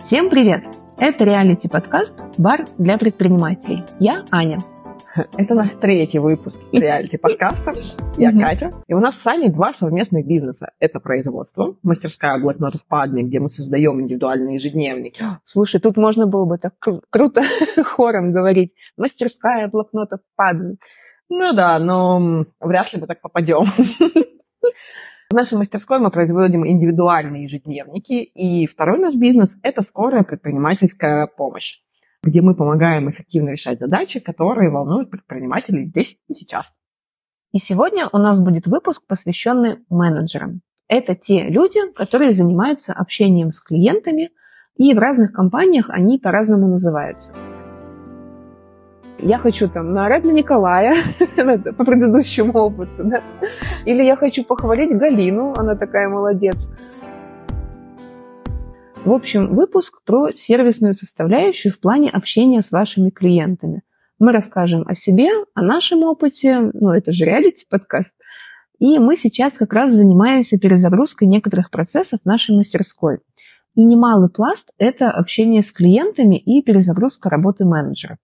Всем привет! Это реалити-подкаст «Бар для предпринимателей». Я Аня. Это наш третий выпуск реалити-подкаста. Я Катя. И у нас с Аней два совместных бизнеса. Это производство, мастерская блокнотов Падни, где мы создаем индивидуальные ежедневники. Слушай, тут можно было бы так кру- круто хором говорить. Мастерская блокнотов Падни. Ну да, но вряд ли мы так попадем. В нашей мастерской мы производим индивидуальные ежедневники. И второй наш бизнес – это скорая предпринимательская помощь, где мы помогаем эффективно решать задачи, которые волнуют предпринимателей здесь и сейчас. И сегодня у нас будет выпуск, посвященный менеджерам. Это те люди, которые занимаются общением с клиентами, и в разных компаниях они по-разному называются. Я хочу там наорать на Николая по предыдущему опыту, да? или я хочу похвалить Галину, она такая молодец. В общем, выпуск про сервисную составляющую в плане общения с вашими клиентами. Мы расскажем о себе, о нашем опыте, ну это же реалити-подкаст. И мы сейчас как раз занимаемся перезагрузкой некоторых процессов нашей мастерской. И немалый пласт – это общение с клиентами и перезагрузка работы менеджера.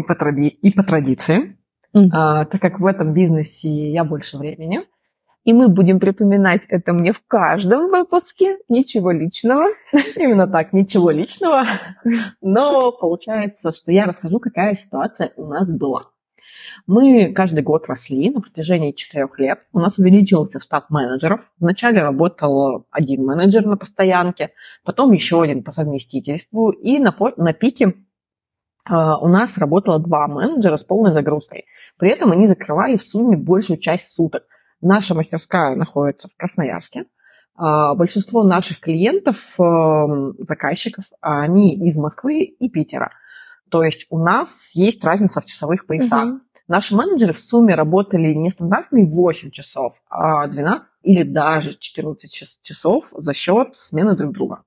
И по, тради... и по традиции, mm. а, так как в этом бизнесе я больше времени – и мы будем припоминать это мне в каждом выпуске. Ничего личного. Именно так, ничего личного. Но получается, что я расскажу, какая ситуация у нас была. Мы каждый год росли на протяжении четырех лет. У нас увеличился штат менеджеров. Вначале работал один менеджер на постоянке, потом еще один по совместительству. И на, на пике у нас работало два менеджера с полной загрузкой. При этом они закрывали в сумме большую часть суток. Наша мастерская находится в Красноярске. А, большинство наших клиентов, эм, заказчиков, они из Москвы и Питера. То есть у нас есть разница в часовых поясах. Угу. Наши менеджеры в сумме работали не стандартные 8 часов, а 12 или даже 14 часов за счет смены друг друга.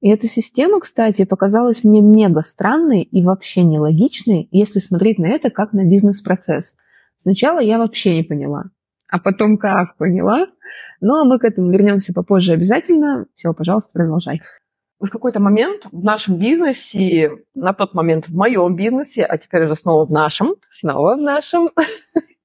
И эта система, кстати, показалась мне мега странной и вообще нелогичной, если смотреть на это как на бизнес-процесс. Сначала я вообще не поняла, а потом как, поняла? Но мы к этому вернемся попозже обязательно. Все, пожалуйста, продолжай. В какой-то момент в нашем бизнесе, на тот момент в моем бизнесе, а теперь уже снова в нашем. Снова в нашем.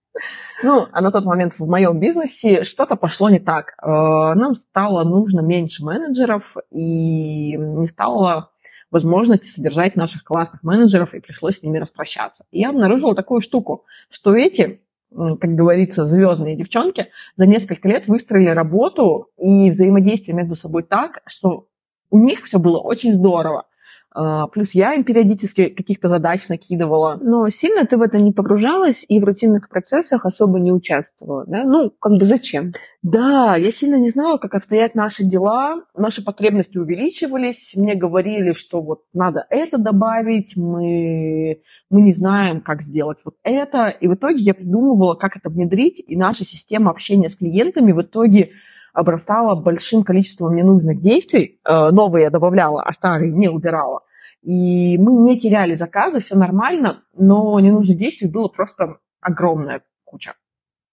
Ну, а на тот момент в моем бизнесе что-то пошло не так. Э, нам стало нужно меньше менеджеров и не стало возможности содержать наших классных менеджеров, и пришлось с ними распрощаться. И я обнаружила такую штуку, что эти как говорится, звездные девчонки за несколько лет выстроили работу и взаимодействие между собой так, что у них все было очень здорово. А, плюс я им периодически каких-то задач накидывала. Но сильно ты в это не погружалась и в рутинных процессах особо не участвовала, да? Ну, как бы зачем? Да, я сильно не знала, как обстоят наши дела. Наши потребности увеличивались. Мне говорили, что вот надо это добавить, мы, мы не знаем, как сделать вот это. И в итоге я придумывала, как это внедрить. И наша система общения с клиентами в итоге обрастала большим количеством ненужных действий. Э, новые я добавляла, а старые не убирала. И мы не теряли заказы, все нормально, но ненужных действий было просто огромная куча.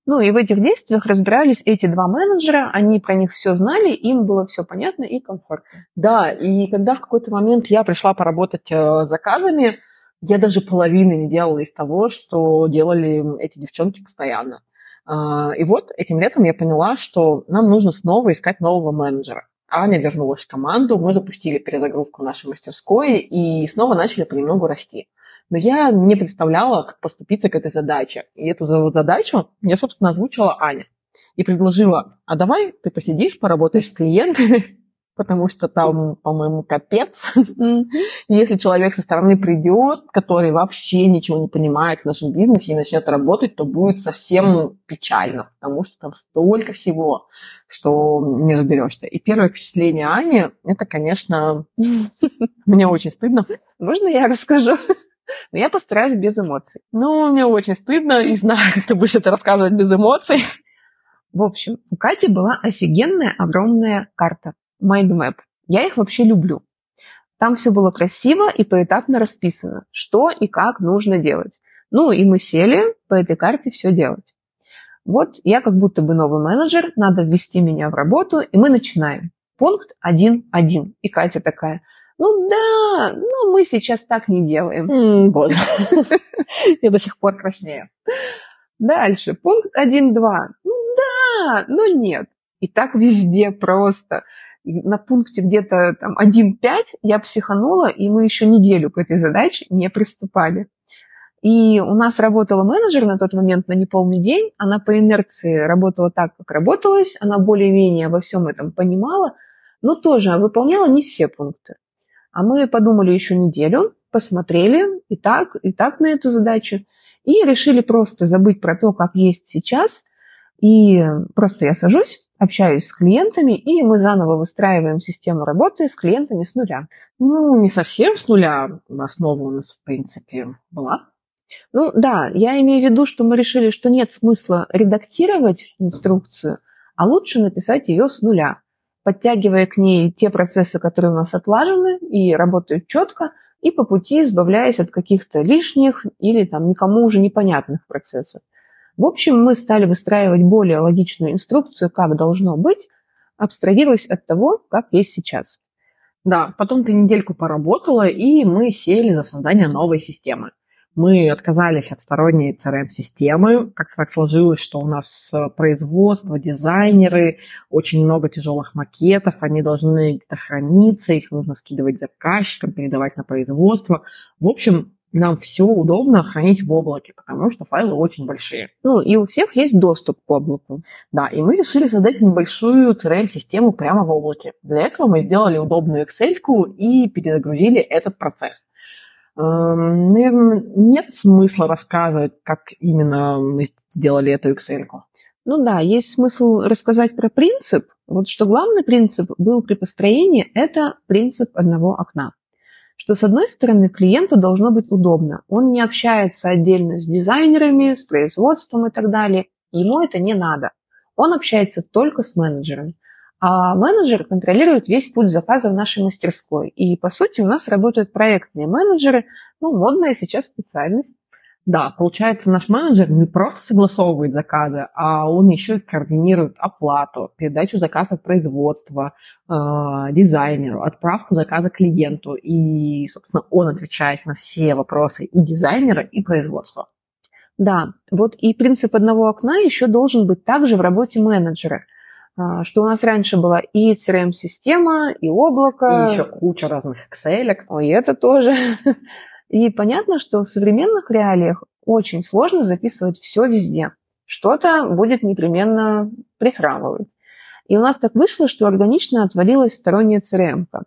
Ну и в этих действиях разбирались эти два менеджера, они про них все знали, им было все понятно и комфортно. Да, и когда в какой-то момент я пришла поработать э, заказами, я даже половины не делала из того, что делали эти девчонки постоянно. А, и вот этим летом я поняла, что нам нужно снова искать нового менеджера. Аня вернулась в команду, мы запустили перезагрузку нашей мастерской и снова начали понемногу расти. Но я не представляла, как поступиться к этой задаче. И эту задачу мне, собственно, озвучила Аня. И предложила, а давай ты посидишь, поработаешь с клиентами, потому что там, по-моему, капец. Если человек со стороны придет, который вообще ничего не понимает в нашем бизнесе и начнет работать, то будет совсем печально, потому что там столько всего, что не разберешься. И первое впечатление Ани, это, конечно, мне очень стыдно. Можно я расскажу? Но я постараюсь без эмоций. Ну, мне очень стыдно, не знаю, как ты будешь это рассказывать без эмоций. В общем, у Кати была офигенная огромная карта mindmap. Я их вообще люблю. Там все было красиво и поэтапно расписано, что и как нужно делать. Ну и мы сели по этой карте все делать. Вот я как будто бы новый менеджер, надо ввести меня в работу, и мы начинаем. Пункт 1.1. И Катя такая, Ну да, но мы сейчас так не делаем. М, Боже, я до сих пор краснею. Дальше, пункт 1.2. Ну да, но нет. И так везде просто. На пункте где-то там 1.5 я психанула, и мы еще неделю к этой задаче не приступали. И у нас работала менеджер на тот момент на неполный день. Она по инерции работала так, как работалась. Она более-менее во всем этом понимала, но тоже выполняла не все пункты. А мы подумали еще неделю, посмотрели и так, и так на эту задачу, и решили просто забыть про то, как есть сейчас. И просто я сажусь, общаюсь с клиентами, и мы заново выстраиваем систему работы с клиентами с нуля. Ну, не совсем с нуля. Основа у нас, в принципе, была. Ну да, я имею в виду, что мы решили, что нет смысла редактировать инструкцию, а лучше написать ее с нуля, подтягивая к ней те процессы, которые у нас отлажены и работают четко, и по пути избавляясь от каких-то лишних или там никому уже непонятных процессов. В общем, мы стали выстраивать более логичную инструкцию, как должно быть, абстрагируясь от того, как есть сейчас. Да, потом ты недельку поработала, и мы сели за создание новой системы. Мы отказались от сторонней CRM-системы. Как-то так сложилось, что у нас э, производство, дизайнеры, очень много тяжелых макетов, они должны где-то храниться, их нужно скидывать заказчикам, передавать на производство. В общем, нам все удобно хранить в облаке, потому что файлы очень большие. Ну, и у всех есть доступ к облаку. Да, и мы решили создать небольшую CRM-систему прямо в облаке. Для этого мы сделали удобную Excel и перезагрузили этот процесс. Эм, Наверное, нет смысла рассказывать, как именно мы сделали эту Excel. Ну да, есть смысл рассказать про принцип. Вот что главный принцип был при построении – это принцип одного окна. Что с одной стороны клиенту должно быть удобно. Он не общается отдельно с дизайнерами, с производством и так далее. Ему это не надо. Он общается только с менеджером. А менеджер контролирует весь путь заказа в нашей мастерской. И, по сути, у нас работают проектные менеджеры, ну, модная сейчас специальность. Да, получается, наш менеджер не просто согласовывает заказы, а он еще и координирует оплату, передачу заказа в производство, э, дизайнеру, отправку заказа клиенту. И, собственно, он отвечает на все вопросы и дизайнера, и производства. Да, вот и принцип одного окна еще должен быть также в работе менеджера. А, Что у нас раньше была и CRM-система, и облако. И еще куча разных Excel. Ой, это тоже. И понятно, что в современных реалиях очень сложно записывать все везде. Что-то будет непременно прихрамывать. И у нас так вышло, что органично отвалилась сторонняя CRM. -ка.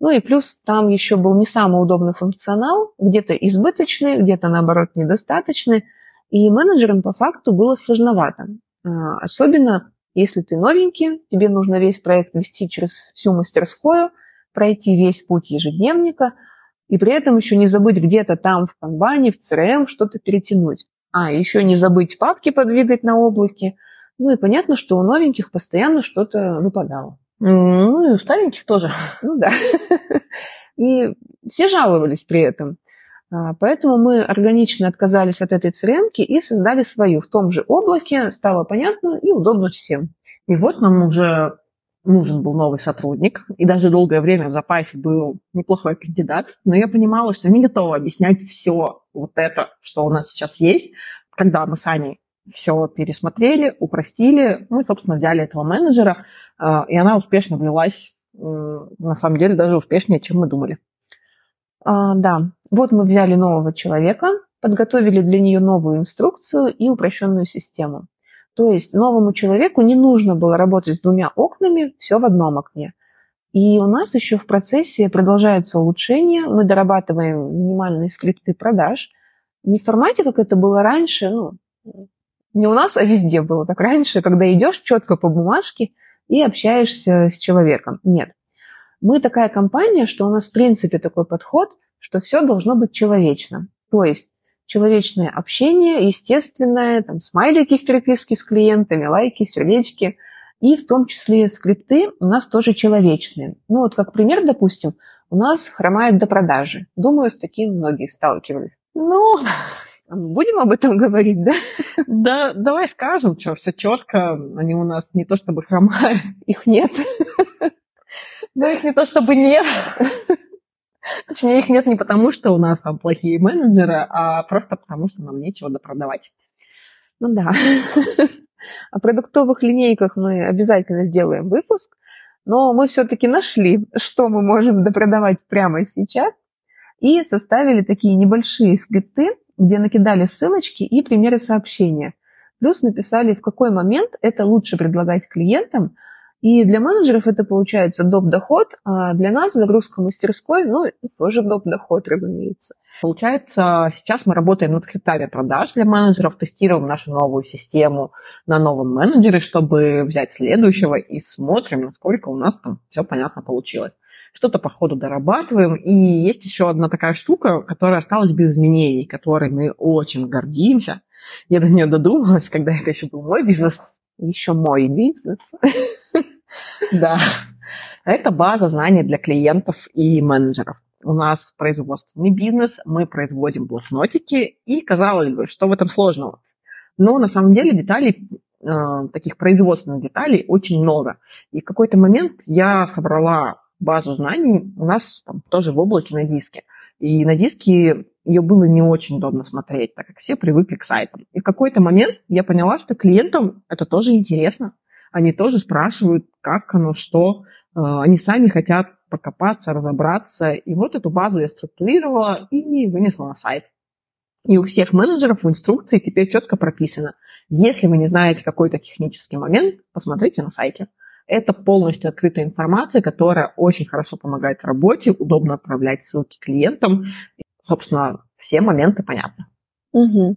Ну и плюс там еще был не самый удобный функционал, где-то избыточный, где-то наоборот недостаточный. И менеджерам по факту было сложновато. А, Особенно если ты новенький, тебе нужно весь проект вести через всю мастерскую, пройти весь путь ежедневника – и при этом еще не забыть где-то там в канбане, в CRM что-то перетянуть. А, еще не забыть папки подвигать на облаке. Ну и понятно, что у новеньких постоянно что-то выпадало. Ну и у стареньких тоже. Ну да. И все жаловались при этом. А, Поэтому мы органично отказались от этой crm и создали свою в том же облаке. Стало понятно и удобно всем. И вот нам уже нужен был новый сотрудник, и даже долгое время в запасе был неплохой кандидат, но я понимала, что не готова объяснять все вот это, что у нас сейчас есть, когда мы с Аней все пересмотрели, упростили, мы, собственно, взяли этого менеджера, э, и она успешно влилась, на самом деле, даже успешнее, чем мы думали. А, да, вот мы взяли нового человека, подготовили для нее новую инструкцию и упрощенную систему. То есть новому человеку не нужно было работать с двумя окнами, все в одном окне. И у нас еще в процессе продолжаются улучшения. Мы дорабатываем минимальные скрипты продаж. Не в формате, как это было раньше, ну, не у нас, а везде было так раньше, когда идешь четко по бумажке и общаешься с человеком. Нет. Мы такая компания, что у нас в принципе такой подход, что все должно быть человечно. То есть человечное общение, естественное, там, смайлики в переписке с клиентами, лайки, сердечки, и в том числе скрипты у нас тоже человечные. Ну вот как пример, допустим, у нас хромает до продажи. Думаю, с таким многие сталкивались. Ну, Будем об этом говорить, да? да, давай скажем, что все четко, они у нас не то чтобы хромают, Их нет. но их не то чтобы нет. Точнее, их нет не потому, что у нас там плохие менеджеры, а просто потому, что нам нечего допродавать. Ну да. О продуктовых линейках мы обязательно сделаем выпуск, но мы все-таки нашли, что мы можем допродавать прямо сейчас, и составили такие небольшие скрипты, где накидали ссылочки и примеры сообщения. Плюс написали, в какой момент это лучше предлагать клиентам – и для менеджеров это получается доп-доход, а для нас загрузка мастерской, ну, тоже доп-доход, разумеется. Получается, сейчас мы работаем над скриптами продаж для менеджеров, тестируем нашу новую систему на новом менеджере, чтобы взять следующего и смотрим, насколько у нас там все понятно получилось. Что-то по ходу дорабатываем. И есть еще одна такая штука, которая осталась без изменений, которой мы очень гордимся. Я до нее додумалась, когда это еще был мой бизнес еще мой бизнес. Да. Это база знаний для клиентов и менеджеров. У нас производственный бизнес, мы производим блокнотики, и казалось бы, что в этом сложного? Но на самом деле деталей, э, таких производственных деталей очень много. И в какой-то момент я собрала базу знаний у нас там, тоже в облаке на диске. И на диске ее было не очень удобно смотреть, так как все привыкли к сайтам. И в какой-то момент я поняла, что клиентам это тоже интересно. Они тоже спрашивают, как оно, что. Э, они сами хотят покопаться, разобраться. И вот эту базу я структурировала и вынесла на сайт. И у всех менеджеров в инструкции теперь четко прописано. Если вы не знаете какой-то технический момент, посмотрите на сайте. Это полностью открытая информация, которая очень хорошо помогает в работе, удобно отправлять ссылки клиентам. Собственно, все моменты понятны. Угу.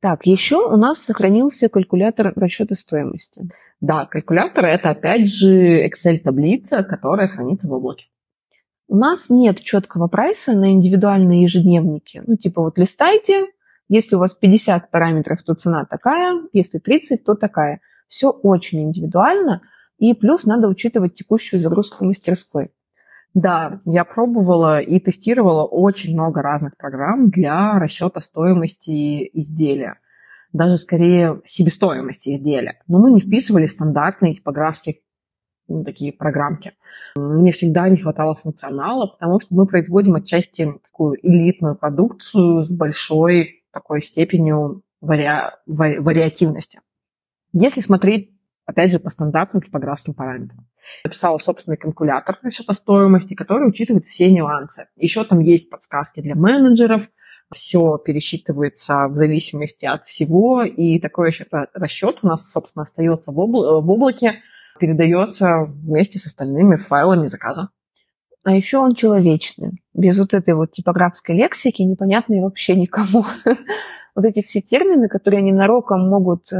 Так, еще у нас сохранился калькулятор расчета стоимости. Да, калькулятор – это, опять же, Excel-таблица, которая хранится в облаке. У нас нет четкого прайса на индивидуальные ежедневники. Ну, типа вот листайте, если у вас 50 параметров, то цена такая, если 30, то такая. Все очень индивидуально – и плюс надо учитывать текущую загрузку мастерской. Да, я пробовала и тестировала очень много разных программ для расчета стоимости изделия. Даже скорее себестоимости изделия. Но мы не вписывали стандартные типографские ну, такие программки. Мне всегда не хватало функционала, потому что мы производим отчасти такую элитную продукцию с большой такой степенью вари... вариативности. Если смотреть опять же, по стандартным типографским параметрам. Написала собственный калькулятор расчета стоимости, который учитывает все нюансы. Еще там есть подсказки для менеджеров, все пересчитывается в зависимости от всего, и такой расчет у нас, собственно, остается в, обла- в облаке, передается вместе с остальными файлами заказа. А еще он человечный. Без вот этой вот типографской лексики, непонятной вообще никому. вот эти все термины, которые ненароком могут э,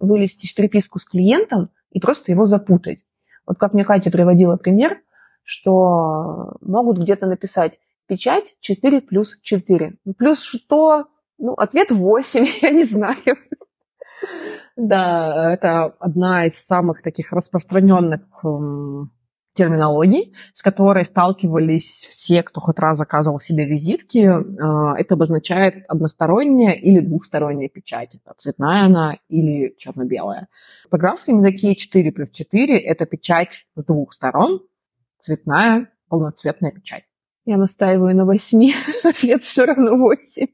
вылезти в переписку с клиентом и просто его запутать. Вот как мне Катя приводила пример, что могут где-то написать печать 4 плюс 4. Плюс что? Ну, ответ 8, я не знаю. Да, это одна из самых таких распространенных терминологий, с которой сталкивались все, кто хоть раз заказывал себе визитки. А, это обозначает односторонняя или двухсторонняя печать. Это цветная она или черно-белая. В программском языке 4 плюс 4 – это печать с двух сторон, цветная, полноцветная печать. Я настаиваю на 8, ответ все равно 8.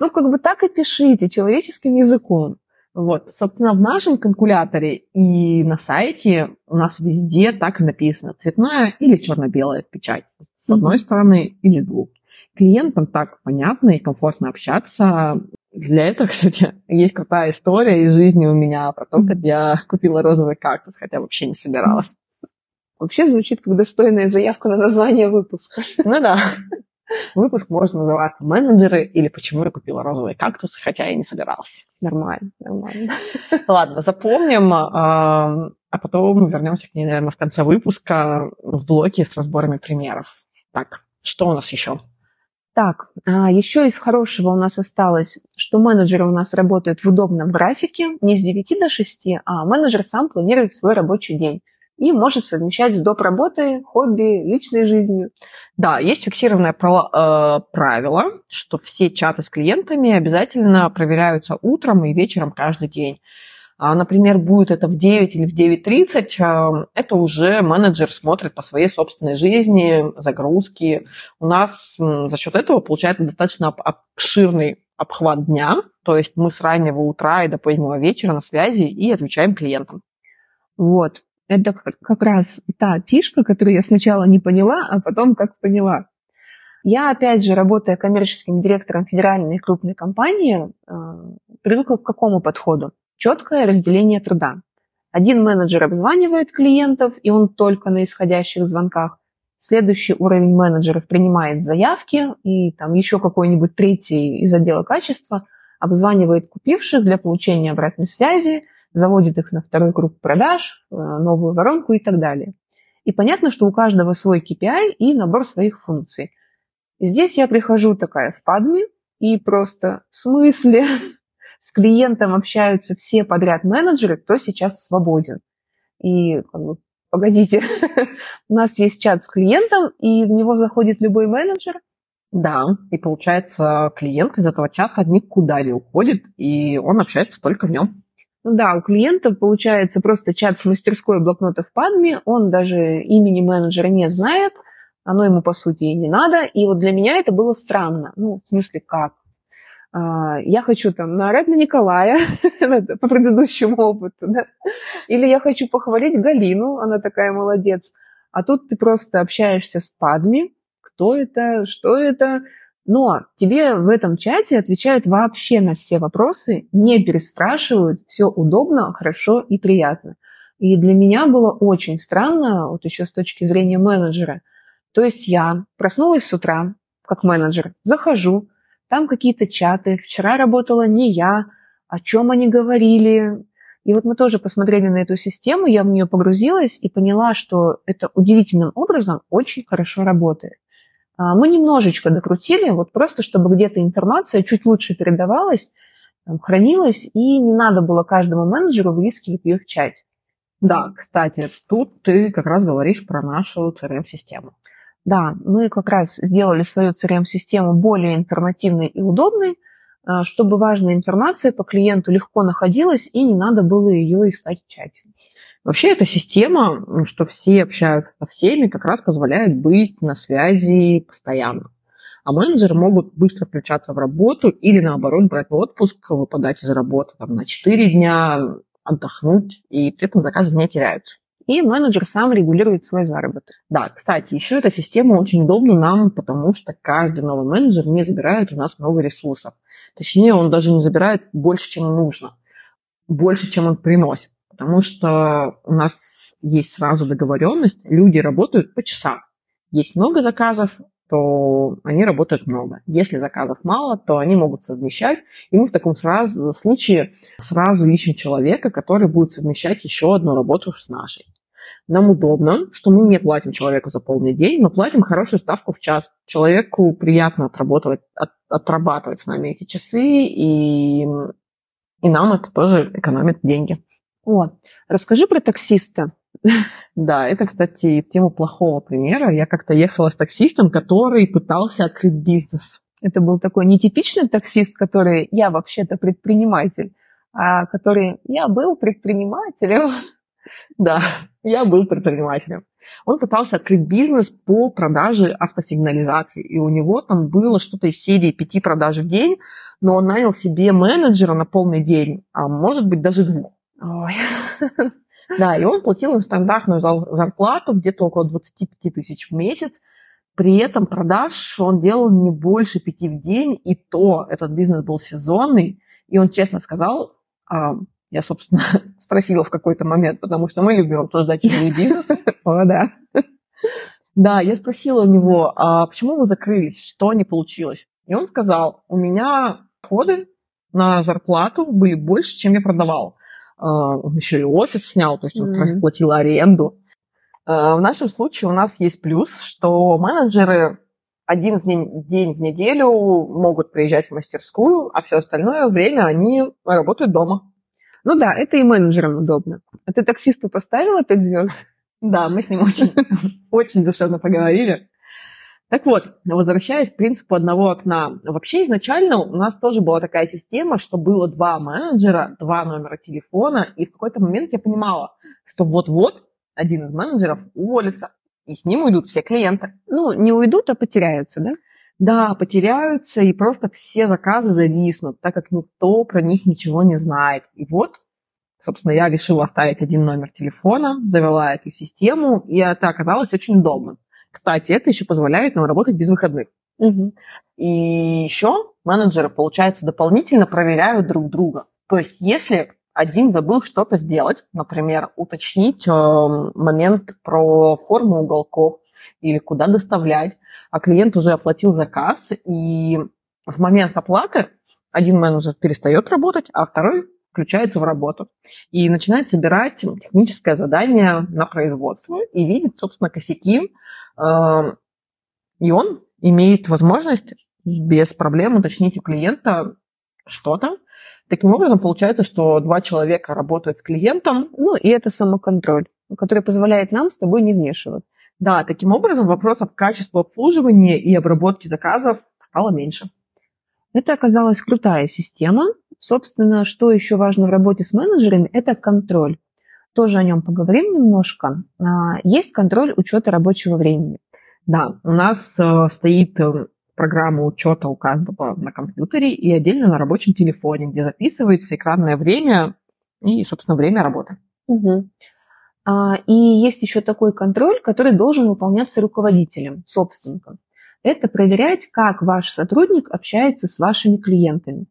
Ну, как бы так и пишите, человеческим языком. Вот, собственно, в нашем калькуляторе и на сайте у нас везде так и написано цветная или черно-белая печать с одной mm-hmm. стороны или двух. Клиентам так понятно и комфортно общаться. Для этого, кстати, есть крутая история из жизни у меня про то, как я купила розовый кактус, хотя вообще не собиралась. Вообще звучит как достойная заявка на название выпуска. Ну да. Выпуск можно называться «Менеджеры» или «Почему я купила розовые кактусы, хотя я не собиралась». Нормально, нормально. Ладно, запомним, а, а потом вернемся к ней, наверное, в конце выпуска в блоке с разборами примеров. Так, что у нас еще? Так, а, еще из хорошего у нас осталось, что менеджеры у нас работают в удобном графике, не с 9 до 6, а менеджер сам планирует свой рабочий день и может совмещать с доп. работой, хобби, личной жизнью. Да, есть фиксированное э, правило, что все чаты с клиентами обязательно проверяются утром и вечером каждый день. А, например, будет это в 9 или в 9.30, а, это уже менеджер смотрит по своей собственной жизни, загрузки. У нас за счет этого получается достаточно обширный обхват дня, то есть мы с раннего утра и до позднего вечера на связи и отвечаем клиентам. Вот. Это как раз та фишка, которую я сначала не поняла, а потом как поняла. Я, опять же, работая коммерческим директором федеральной крупной компании, э, привыкла к какому подходу? Четкое разделение труда. Один менеджер обзванивает клиентов, и он только на исходящих звонках. Следующий уровень менеджеров принимает заявки, и там еще какой-нибудь третий из отдела качества обзванивает купивших для получения обратной связи, заводит их на второй круг продаж, э, новую воронку и так далее. И понятно, что у каждого свой KPI и набор своих функций. Здесь я прихожу такая в падме и просто в смысле с клиентом общаются все подряд менеджеры, кто сейчас свободен. И как бы, погодите, у нас есть чат с клиентом, и в него заходит любой менеджер. Да, и получается, клиент из этого чата никуда не уходит, и он общается только в нем. Ну да, у клиента получается просто чат с мастерской блокнотов в Падме, он даже имени менеджера не знает, оно ему, по сути, и не надо. И вот для меня это было странно. Ну, в смысле, как? А, я хочу там наорать на Николая по предыдущему опыту, да? или я хочу похвалить Галину, она такая молодец. А тут ты просто общаешься с падми, кто это, что это, но тебе в этом чате отвечают вообще на все вопросы, не переспрашивают, все удобно, хорошо и приятно. И для меня было очень странно, вот еще с точки зрения менеджера – то есть я проснулась с утра, как менеджер, захожу, там какие-то чаты, вчера работала не я, о чем они говорили. И вот мы тоже посмотрели на эту систему, я в нее погрузилась и поняла, что это удивительным образом очень хорошо работает. А, мы немножечко докрутили, вот просто чтобы где-то информация чуть лучше передавалась, хранилась, и не надо было каждому менеджеру выискивать ее в чате. Да, кстати, тут ты как раз говоришь про нашу CRM-систему. Да, мы как раз сделали свою CRM-систему более информативной и удобной, э, чтобы важная информация по клиенту легко находилась и не надо было ее искать в чате. Вообще эта система, что все общаются со всеми, как раз позволяет быть на связи постоянно. А менеджеры могут быстро включаться в работу или наоборот брать отпуск, выпадать из работы там, на 4 дня, отдохнуть, и при этом заказы не теряются и менеджер сам регулирует свой заработок. Да, кстати, еще эта система очень удобна нам, потому что каждый новый менеджер не забирает у нас много ресурсов. Точнее, он даже не забирает больше, чем нужно, больше, чем он приносит. Потому что у нас есть сразу договоренность, люди работают по часам. Есть много заказов, то они работают много. Если заказов мало, то они могут совмещать. И мы в таком сразу, случае сразу ищем человека, который будет совмещать еще одну работу с нашей. Нам удобно, что мы не платим человеку за полный день, но платим хорошую ставку в час. Человеку приятно отрабатывать, от, отрабатывать с нами эти часы, и, и нам это тоже экономит деньги. О, расскажи про таксиста. Да, это, кстати, тема плохого примера. Я как-то ехала с таксистом, который пытался открыть бизнес. Это был такой нетипичный таксист, который я вообще-то предприниматель, а который я был предпринимателем. Да, я был предпринимателем. Он пытался открыть бизнес по продаже автосигнализации, и у него там было что-то из серии пяти продаж в день, но он нанял себе менеджера на полный день, а может быть даже двух. Ой. Да, и он платил им стандартную зарплату где-то около 25 тысяч в месяц. При этом продаж он делал не больше пяти в день, и то этот бизнес был сезонный. И он честно сказал, а, я, собственно, спросила в какой-то момент, потому что мы любим обсуждать чужие бизнесы. О, да. Да, я спросила у него, а почему вы закрылись, что не получилось? И он сказал, у меня ходы на зарплату были больше, чем я продавал. А, он еще и офис снял, то есть он mm-hmm. платил аренду. А, в нашем случае у нас есть плюс, что менеджеры один день, день в неделю могут приезжать в мастерскую, а все остальное время они работают дома. Ну да, это и менеджерам удобно. А ты таксисту поставила пять звезд? Да, мы с ним очень, очень душевно поговорили. Так вот, возвращаясь к принципу одного окна. Вообще изначально у нас тоже была такая система, что было два менеджера, два номера телефона, и в какой-то момент я понимала, что вот-вот один из менеджеров уволится, и с ним уйдут все клиенты. Ну, не уйдут, а потеряются, да? Да, потеряются, и просто все заказы зависнут, так как никто про них ничего не знает. И вот, собственно, я решила оставить один номер телефона, завела эту систему, и это оказалось очень удобно. Кстати, это еще позволяет нам работать без выходных. Угу. И еще менеджеры, получается, дополнительно проверяют друг друга. То есть, если один забыл что-то сделать, например, уточнить э, момент про форму уголков или куда доставлять, а клиент уже оплатил заказ, и в момент оплаты один менеджер перестает работать, а второй включается в работу и начинает собирать техническое задание на производство и видит, собственно, косяки. Э, и он имеет возможность без проблем уточнить у клиента что-то, Таким образом, получается, что два человека работают с клиентом. Ну, и это самоконтроль, который позволяет нам с тобой не вмешиваться. Да, таким образом вопросов качества обслуживания и обработки заказов стало меньше. Это оказалась крутая система. Собственно, что еще важно в работе с менеджерами, это контроль. Тоже о нем поговорим немножко. А, есть контроль учета рабочего времени. Да, у нас э, стоит э, программу учета у каждого на компьютере и отдельно на рабочем телефоне, где записывается экранное время и, собственно, время работы. Угу. И есть еще такой контроль, который должен выполняться руководителем, собственником. Это проверять, как ваш сотрудник общается с вашими клиентами.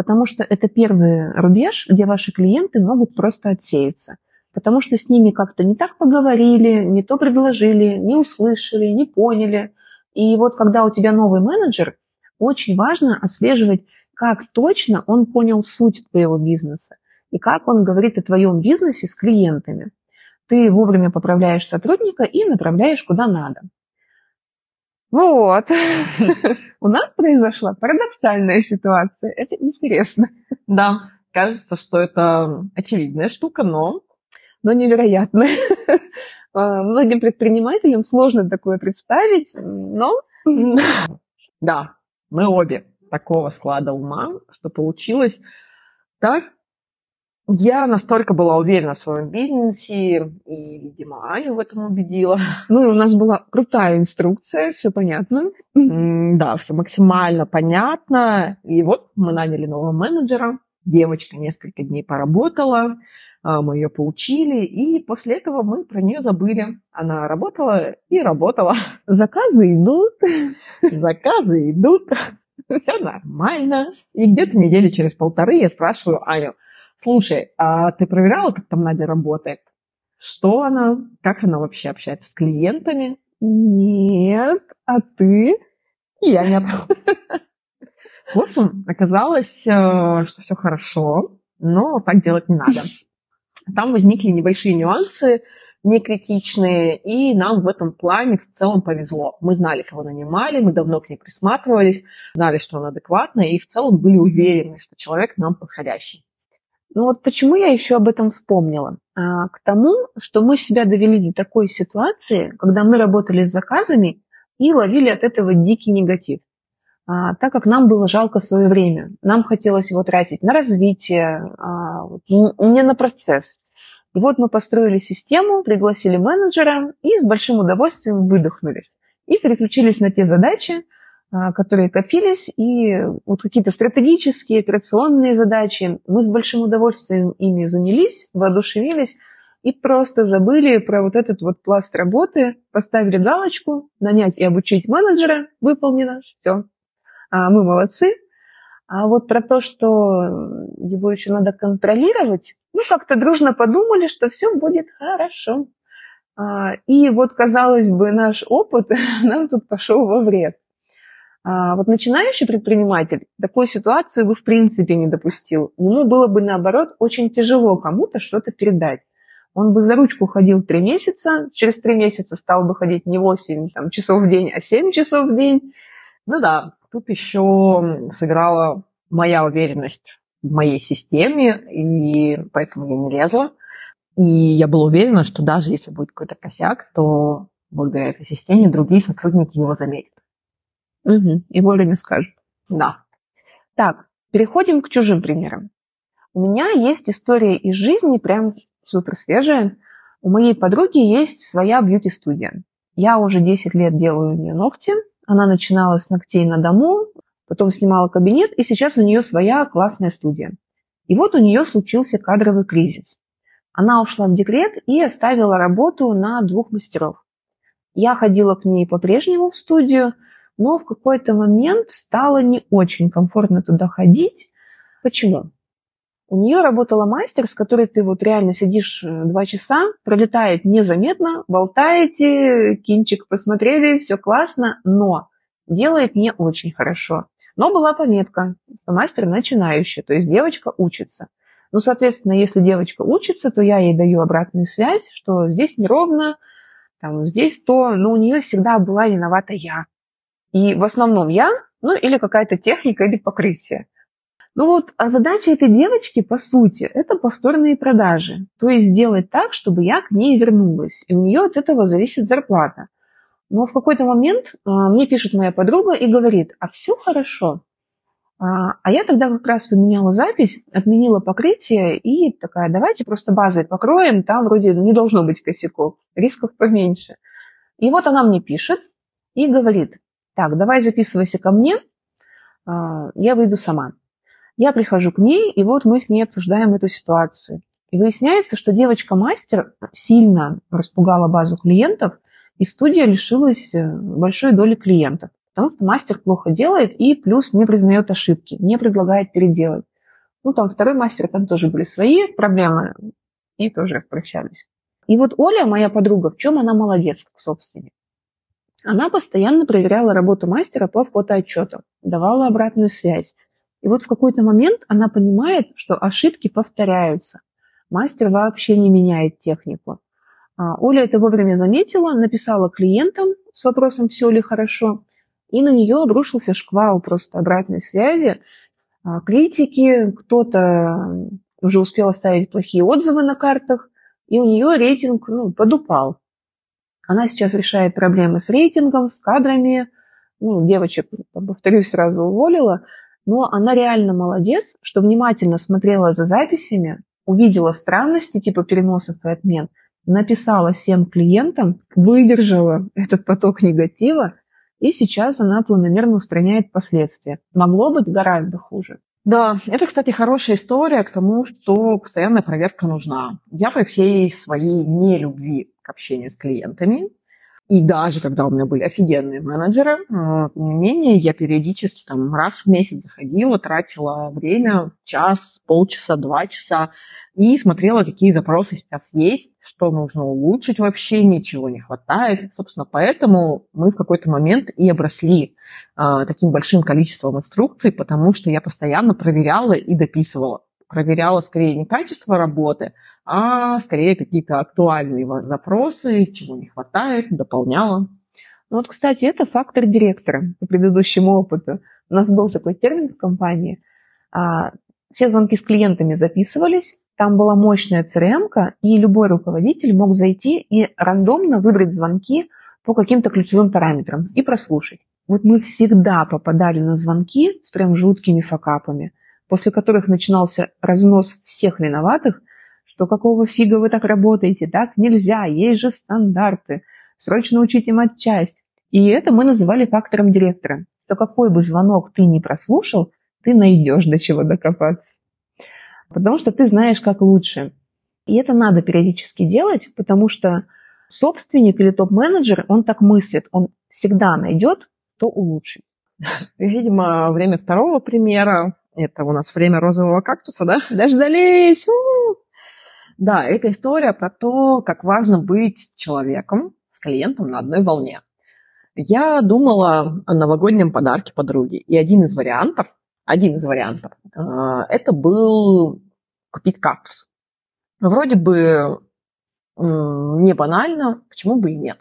Потому что это первый рубеж, где ваши клиенты могут просто отсеяться. Потому что с ними как-то не так поговорили, не то предложили, не услышали, не поняли. И вот когда у тебя новый менеджер, очень важно отслеживать, как точно он понял суть твоего бизнеса и как он говорит о твоем бизнесе с клиентами. Ты вовремя поправляешь сотрудника и направляешь куда надо. Вот. У нас произошла парадоксальная ситуация. Это интересно. Да, кажется, что это очевидная штука, но... Но невероятная. А, многим предпринимателям сложно такое представить, но... Да, мы обе такого склада ума, что получилось так. Я настолько была уверена в своем бизнесе, и, видимо, Аню в этом убедила. Ну, и у нас была крутая инструкция, все понятно. Да, все максимально понятно. И вот мы наняли нового менеджера. Девочка несколько дней поработала, а, мы ее получили, и после этого мы про нее забыли. Она работала и работала. Заказы идут. Заказы идут. Все нормально. И где-то недели через полторы я спрашиваю Аню, слушай, а ты проверяла, как там Надя работает? Что она? Как она вообще общается с клиентами? Нет. А ты? Я нет. В общем, оказалось, э, что все хорошо, но так делать не надо. Там возникли небольшие нюансы, не критичные, и нам в этом плане в целом повезло. Мы знали, кого нанимали, мы давно к ней присматривались, знали, что она адекватная, и в целом были уверены, что человек нам подходящий. Ну вот почему я еще об этом вспомнила? А, к тому, что мы себя довели до такой ситуации, когда мы работали с заказами и ловили от этого дикий негатив. А, так как нам было жалко свое время. Нам хотелось его тратить на развитие, а, не на процесс. И вот мы построили систему, пригласили менеджера и с большим удовольствием выдохнулись. И переключились на те задачи, которые копились, и вот какие-то стратегические, операционные задачи. Мы с большим удовольствием ими занялись, воодушевились и просто забыли про вот этот вот пласт работы, поставили галочку, нанять и обучить менеджера, выполнено, все, а мы молодцы. А вот про то, что его еще надо контролировать, ну, как-то дружно подумали, что все будет хорошо. А, и вот, казалось бы, наш опыт нам тут пошел во вред. А вот начинающий предприниматель такую ситуацию бы в принципе не допустил. Ему было бы, наоборот, очень тяжело кому-то что-то передать. Он бы за ручку ходил три месяца, через три месяца стал бы ходить не 8 там, часов в день, а 7 часов в день. Ну да, Тут еще сыграла моя уверенность в моей системе, и поэтому я не лезла. И я была уверена, что даже если будет какой-то косяк, то благодаря этой системе другие сотрудники его заметят. Угу. И вовремя скажут. Да. Так, переходим к чужим примерам. У меня есть история из жизни, прям супер свежая. У моей подруги есть своя бьюти-студия. Я уже 10 лет делаю у нее ногти. Она начинала с ногтей на дому, потом снимала кабинет, и сейчас у нее своя классная студия. И вот у нее случился кадровый кризис. Она ушла в декрет и оставила работу на двух мастеров. Я ходила к ней по-прежнему в студию, но в какой-то момент стало не очень комфортно туда ходить. Почему? У нее работала мастер, с которой ты вот реально сидишь э, два часа, пролетает незаметно, болтаете, кинчик посмотрели, все классно, но делает не очень хорошо. Но была пометка, что мастер начинающий, то есть девочка учится. Ну, соответственно, если девочка учится, то я ей даю обратную связь, что здесь неровно, там, здесь то, но у нее всегда была виновата я. И в основном я, ну или какая-то техника или покрытие. Ну вот, а задача этой девочки, по сути, это повторные продажи. То есть сделать так, чтобы я к ней вернулась. И у нее от этого зависит зарплата. Но в какой-то момент а, мне пишет моя подруга и говорит, а все хорошо. А, а я тогда как раз поменяла запись, отменила покрытие и такая, давайте просто базой покроем, там вроде не должно быть косяков, рисков поменьше. И вот она мне пишет и говорит, так, давай записывайся ко мне, а, я выйду сама. Я прихожу к ней, и вот мы с ней обсуждаем эту ситуацию. И выясняется, что девочка-мастер сильно распугала базу клиентов, и студия лишилась э, большой доли клиентов. Потому что мастер плохо делает и плюс не признает ошибки, не предлагает переделать. Ну, там второй мастер, там тоже были свои проблемы, и тоже прощались. И вот Оля, моя подруга, в чем она молодец как собственник? Она постоянно проверяла работу мастера по фотоотчетам, давала обратную связь, и вот в какой-то момент она понимает, что ошибки повторяются. Мастер вообще не меняет технику. А, Оля это вовремя заметила, написала клиентам с вопросом, все ли хорошо, и на нее обрушился шквал просто обратной связи, а, критики, кто-то уже успел оставить плохие отзывы на картах, и у нее рейтинг ну, подупал. Она сейчас решает проблемы с рейтингом, с кадрами. Ну, девочек, повторюсь, сразу уволила – но она реально молодец, что внимательно смотрела за записями, увидела странности типа переносов и отмен, написала всем клиентам, выдержала этот поток негатива, и сейчас она планомерно устраняет последствия. Могло быть гораздо хуже. Да, это, кстати, хорошая история к тому, что постоянная проверка нужна. Я при всей своей нелюбви общению с клиентами и даже когда у меня были офигенные менеджеры, э, тем не менее, я периодически там раз в месяц заходила, тратила время, час, полчаса, два часа, и смотрела, какие запросы сейчас есть, что нужно улучшить в общении, чего не хватает. Собственно, поэтому мы в какой-то момент и обросли э, таким большим количеством инструкций, потому что я постоянно проверяла и дописывала проверяла скорее не качество работы, а скорее какие-то актуальные запросы, чего не хватает, дополняла. Ну вот, кстати, это фактор директора по предыдущему опыту. У нас был такой термин в компании. А, все звонки с клиентами записывались, там была мощная CRM, и любой руководитель мог зайти и рандомно выбрать звонки по каким-то ключевым параметрам и прослушать. Вот мы всегда попадали на звонки с прям жуткими факапами после которых начинался разнос всех виноватых, что какого фига вы так работаете, так нельзя, есть же стандарты, срочно учите матчасть. И это мы называли фактором директора, что какой бы звонок ты не прослушал, ты найдешь до чего докопаться. Потому что ты знаешь, как лучше. И это надо периодически делать, потому что собственник или топ-менеджер, он так мыслит, он всегда найдет, то улучшить. Видимо, время второго примера это у нас время розового кактуса, да? Дождались! У-у-у. Да, это история про то, как важно быть человеком с клиентом на одной волне. Я думала о новогоднем подарке подруге, и один из вариантов, один из вариантов, а, это был купить кактус. Вроде бы не банально, почему бы и нет.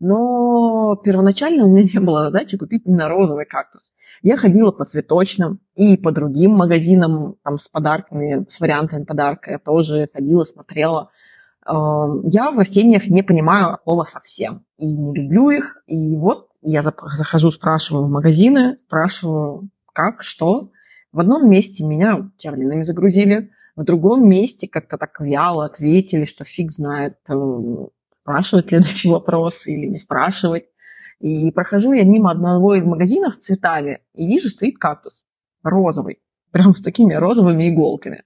Но первоначально у меня не было задачи купить именно розовый кактус. Я ходила по цветочным и по другим магазинам там, с подарками, с вариантами подарка. Я тоже ходила, смотрела. Эм, я в растениях не понимаю слова совсем. И не люблю их. И вот Я захожу, спрашиваю в магазины, спрашиваю, как, что. В одном месте меня терминами загрузили, в другом месте как-то так вяло ответили, что фиг знает, спрашивать следующий вопрос или не спрашивать. И прохожу я мимо одного из магазинов с цветами и вижу, стоит кактус розовый, прям с такими розовыми иголками.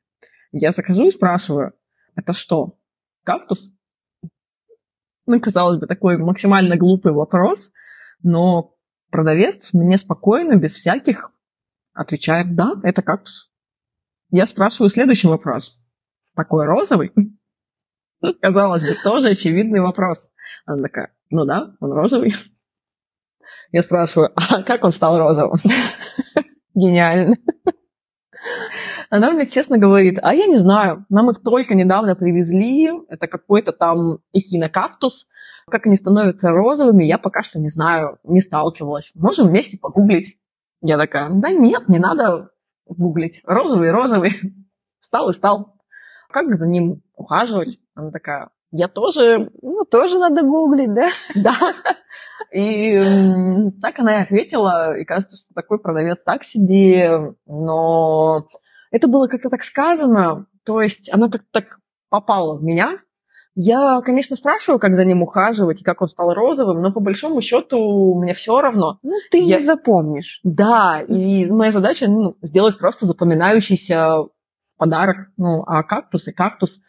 Я захожу и спрашиваю, это что, кактус? Ну, казалось бы, такой максимально глупый вопрос, но продавец мне спокойно, без всяких, отвечает, да, это кактус. Я спрашиваю следующий вопрос. Такой розовый? Казалось бы, тоже очевидный вопрос. Она такая, ну да, он розовый. Я спрашиваю, а как он стал розовым? Гениально. Она мне честно говорит, а я не знаю, нам их только недавно привезли, это какой-то там эхинокактус. Как они становятся розовыми, я пока что не знаю, не сталкивалась. Можем вместе погуглить. Я такая, да нет, не надо гуглить. Розовый, розовый. Стал и стал. Как за ним ухаживать? Она такая, я тоже... Ну, тоже надо гуглить, да? Да. И так она и ответила. И кажется, что такой продавец так себе. Но это было как-то так сказано. То есть она как-то так попала в меня. Я, конечно, спрашиваю, как за ним ухаживать и как он стал розовым, но по большому счету мне все равно. Ну, ты я... не запомнишь. Да, и моя задача ну, сделать просто запоминающийся подарок. Ну, а кактус и кактус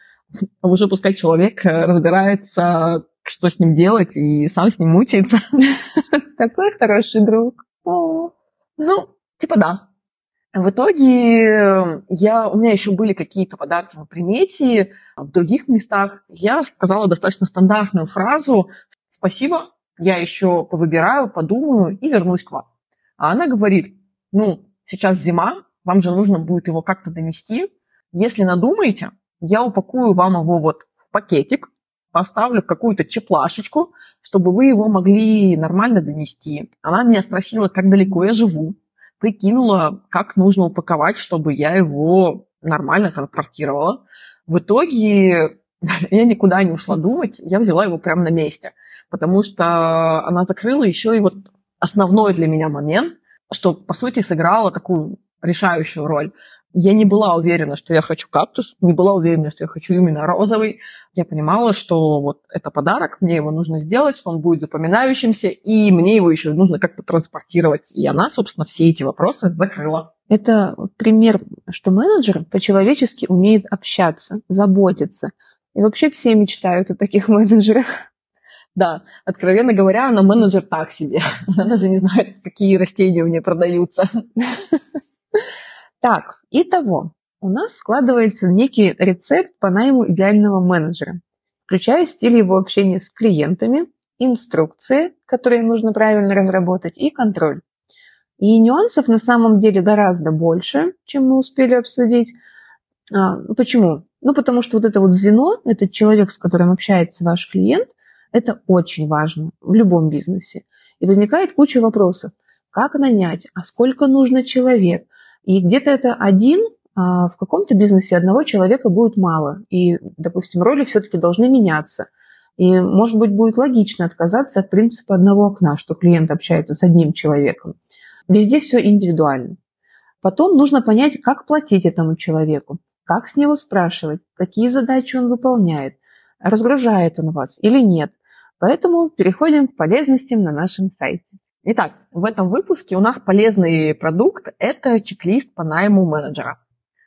уже пускай человек э, разбирается, что с ним делать, и сам с ним мучается. Такой хороший друг. Ну, типа да. В итоге э, я, у меня еще были какие-то подарки на примете в других местах. Я сказала достаточно стандартную фразу «Спасибо, я еще повыбираю, подумаю и вернусь к вам». А она говорит, ну, сейчас зима, вам же нужно будет его как-то донести. Если надумаете, я упакую вам его вот в пакетик, поставлю какую-то чеплашечку, чтобы вы его могли нормально донести. Она меня спросила, как далеко я живу, прикинула, как нужно упаковать, чтобы я его нормально транспортировала. В итоге я никуда не ушла думать, я взяла его прямо на месте, потому что она закрыла еще и вот основной для меня момент, что, по сути, сыграла такую решающую роль. Я не была уверена, что я хочу кактус, не была уверена, что я хочу именно розовый. Я понимала, что вот это подарок, мне его нужно сделать, что он будет запоминающимся, и мне его еще нужно как-то транспортировать. И она, собственно, все эти вопросы закрыла. Это пример, что менеджер по-человечески умеет общаться, заботиться. И вообще все мечтают о таких менеджерах. Да, откровенно говоря, она менеджер так себе. Она даже не знает, какие растения у нее продаются. Так, итого, у нас складывается некий рецепт по найму идеального менеджера, включая стиль его общения с клиентами, инструкции, которые нужно правильно разработать, и контроль. И нюансов на самом деле гораздо больше, чем мы успели обсудить. А, ну, почему? Ну, потому что вот это вот звено, этот человек, с которым общается ваш клиент, это очень важно в любом бизнесе. И возникает куча вопросов. Как нанять? А сколько нужно человек? И где-то это один, а в каком-то бизнесе одного человека будет мало. И, допустим, роли все-таки должны меняться. И, может быть, будет логично отказаться от принципа одного окна, что клиент общается с одним человеком. Везде все индивидуально. Потом нужно понять, как платить этому человеку, как с него спрашивать, какие задачи он выполняет, разгружает он вас или нет. Поэтому переходим к полезностям на нашем сайте. Итак, в этом выпуске у нас полезный продукт – это чек-лист по найму менеджера.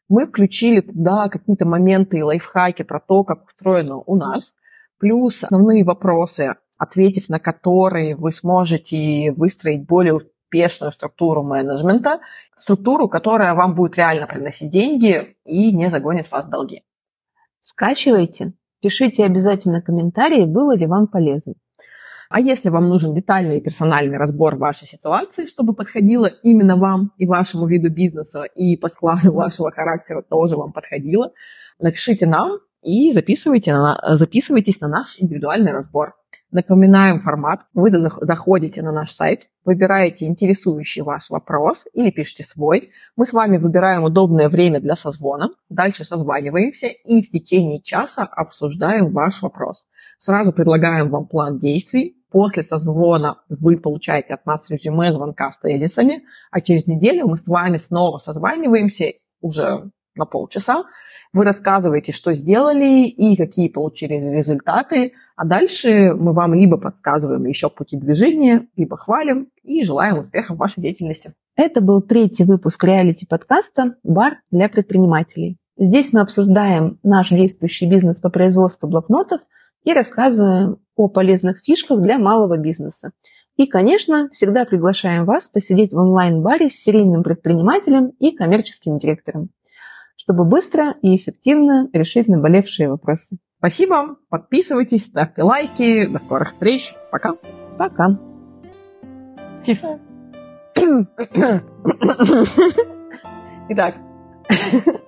Мы включили туда какие-то моменты и лайфхаки про то, как устроено у нас, плюс основные вопросы, ответив на которые вы сможете выстроить более успешную структуру менеджмента, структуру, которая вам будет реально приносить деньги и не загонит вас в долги. Скачивайте, пишите обязательно комментарии, было ли вам полезно. А если вам нужен детальный и персональный разбор вашей ситуации, чтобы подходило именно вам и вашему виду бизнеса, и по складу вашего характера тоже вам подходило, напишите нам и записывайте на, записывайтесь на наш индивидуальный разбор. Напоминаем формат. Вы заходите на наш сайт, выбираете интересующий ваш вопрос или пишите свой. Мы с вами выбираем удобное время для созвона. Дальше созваниваемся и в течение часа обсуждаем ваш вопрос. Сразу предлагаем вам план действий, после созвона вы получаете от нас резюме звонка с тезисами, а через неделю мы с вами снова созваниваемся уже на полчаса. Вы рассказываете, что сделали и какие получили результаты, а дальше мы вам либо подсказываем еще пути движения, либо хвалим и желаем успеха в вашей деятельности. Это был третий выпуск реалити-подкаста «Бар для предпринимателей». Здесь мы обсуждаем наш действующий бизнес по производству блокнотов и рассказываем о полезных фишках для малого бизнеса. И, конечно, всегда приглашаем вас посидеть в онлайн-баре с серийным предпринимателем и коммерческим директором, чтобы быстро и эффективно решить наболевшие вопросы. Спасибо, подписывайтесь, ставьте лайки, до скорых встреч, пока. Пока. Итак,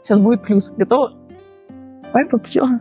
сейчас будет плюс. Готово? Папа, пчела.